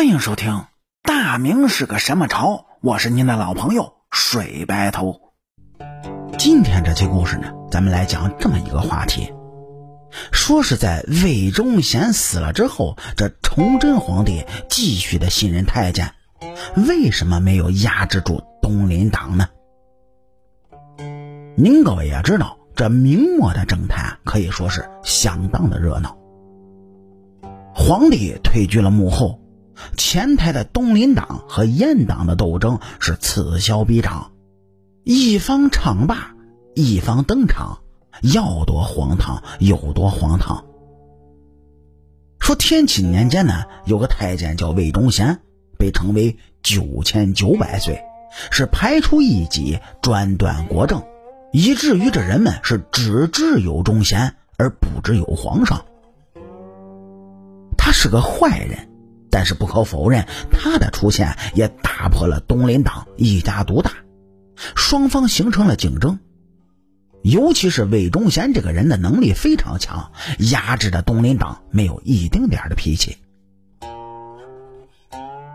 欢迎收听《大明是个什么朝》，我是您的老朋友水白头。今天这期故事呢，咱们来讲这么一个话题：说是在魏忠贤死了之后，这崇祯皇帝继续的信任太监，为什么没有压制住东林党呢？您各位也知道，这明末的政坛可以说是相当的热闹。皇帝退居了幕后。前台的东林党和阉党的斗争是此消彼长，一方唱罢，一方登场，要多荒唐有多荒唐。说天启年间呢，有个太监叫魏忠贤，被称为九千九百岁，是排除异己，专断国政，以至于这人们是只知有忠贤而不知有皇上。他是个坏人。但是不可否认，他的出现也打破了东林党一家独大，双方形成了竞争。尤其是魏忠贤这个人的能力非常强，压制着东林党没有一丁点的脾气。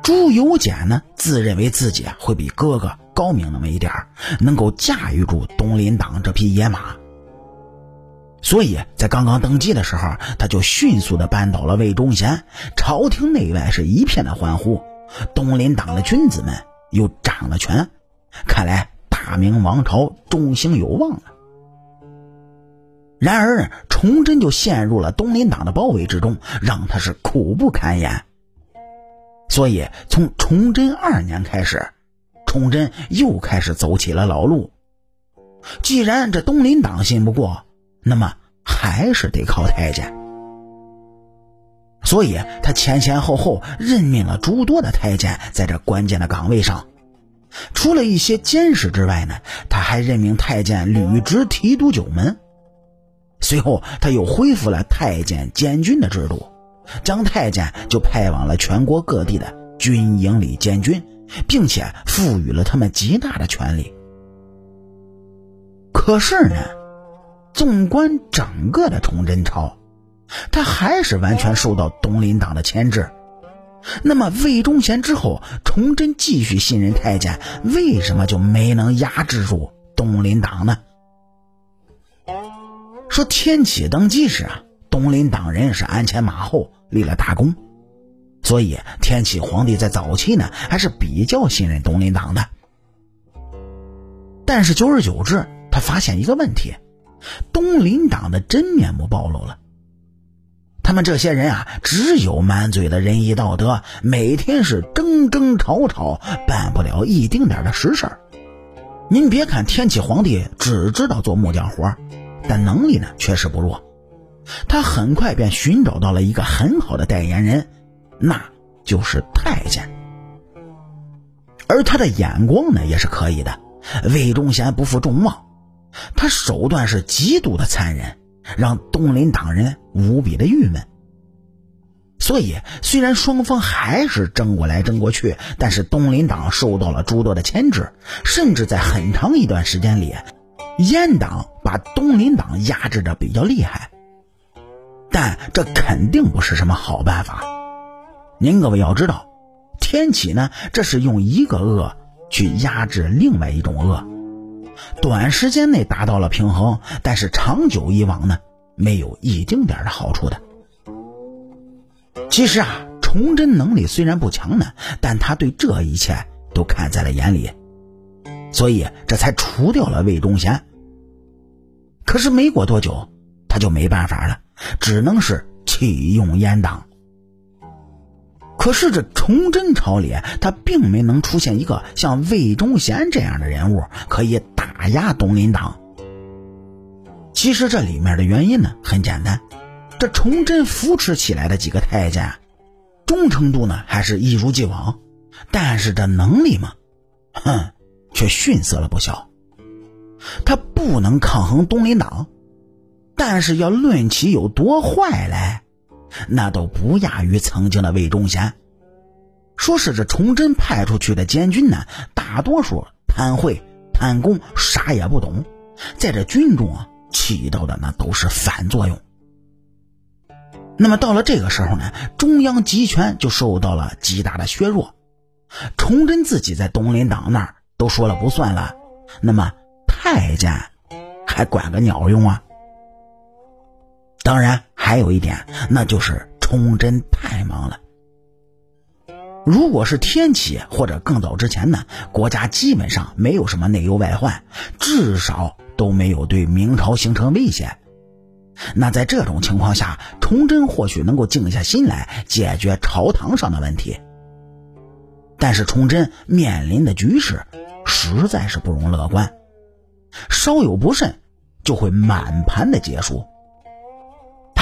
朱由检呢，自认为自己会比哥哥高明那么一点能够驾驭住东林党这匹野马。所以在刚刚登基的时候，他就迅速的扳倒了魏忠贤，朝廷内外是一片的欢呼，东林党的君子们又掌了权，看来大明王朝中兴有望了。然而，崇祯就陷入了东林党的包围之中，让他是苦不堪言。所以，从崇祯二年开始，崇祯又开始走起了老路。既然这东林党信不过，那么还是得靠太监，所以他前前后后任命了诸多的太监在这关键的岗位上。除了一些监视之外呢，他还任命太监履职提督九门。随后他又恢复了太监监军的制度，将太监就派往了全国各地的军营里监军，并且赋予了他们极大的权力。可是呢？纵观整个的崇祯朝，他还是完全受到东林党的牵制。那么魏忠贤之后，崇祯继续信任太监，为什么就没能压制住东林党呢？说天启登基时啊，东林党人是鞍前马后立了大功，所以天启皇帝在早期呢还是比较信任东林党的。但是久而久之，他发现一个问题。东林党的真面目暴露了，他们这些人啊，只有满嘴的仁义道德，每天是争争吵吵，办不了一丁点的实事儿。您别看天启皇帝只知道做木匠活，但能力呢确实不弱。他很快便寻找到了一个很好的代言人，那就是太监。而他的眼光呢也是可以的，魏忠贤不负众望。他手段是极度的残忍，让东林党人无比的郁闷。所以，虽然双方还是争过来争过去，但是东林党受到了诸多的牵制，甚至在很长一段时间里，阉党把东林党压制的比较厉害。但这肯定不是什么好办法。您各位要知道，天启呢，这是用一个恶去压制另外一种恶。短时间内达到了平衡，但是长久以往呢，没有一丁点的好处的。其实啊，崇祯能力虽然不强呢，但他对这一切都看在了眼里，所以这才除掉了魏忠贤。可是没过多久，他就没办法了，只能是弃用阉党。可是这崇祯朝里，他并没能出现一个像魏忠贤这样的人物，可以打压东林党。其实这里面的原因呢，很简单，这崇祯扶持起来的几个太监，忠诚度呢还是一如既往，但是这能力嘛，哼，却逊色了不小。他不能抗衡东林党，但是要论起有多坏来。那都不亚于曾经的魏忠贤。说是这崇祯派出去的监军呢，大多数贪贿贪功，啥也不懂，在这军中啊起到的那都是反作用。那么到了这个时候呢，中央集权就受到了极大的削弱。崇祯自己在东林党那儿都说了不算了，那么太监还管个鸟用啊？当然，还有一点，那就是崇祯太忙了。如果是天启或者更早之前呢，国家基本上没有什么内忧外患，至少都没有对明朝形成威胁。那在这种情况下，崇祯或许能够静下心来解决朝堂上的问题。但是崇祯面临的局势实在是不容乐观，稍有不慎就会满盘的结束。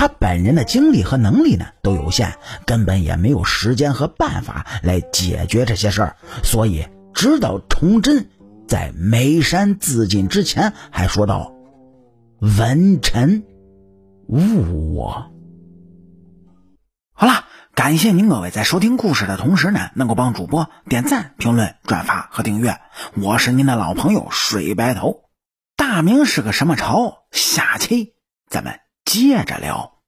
他本人的精力和能力呢都有限，根本也没有时间和办法来解决这些事儿。所以，直到崇祯在眉山自尽之前，还说道：“文臣。”误我。好了，感谢您各位在收听故事的同时呢，能够帮主播点赞、评论、转发和订阅。我是您的老朋友水白头。大明是个什么朝？下期咱们接着聊。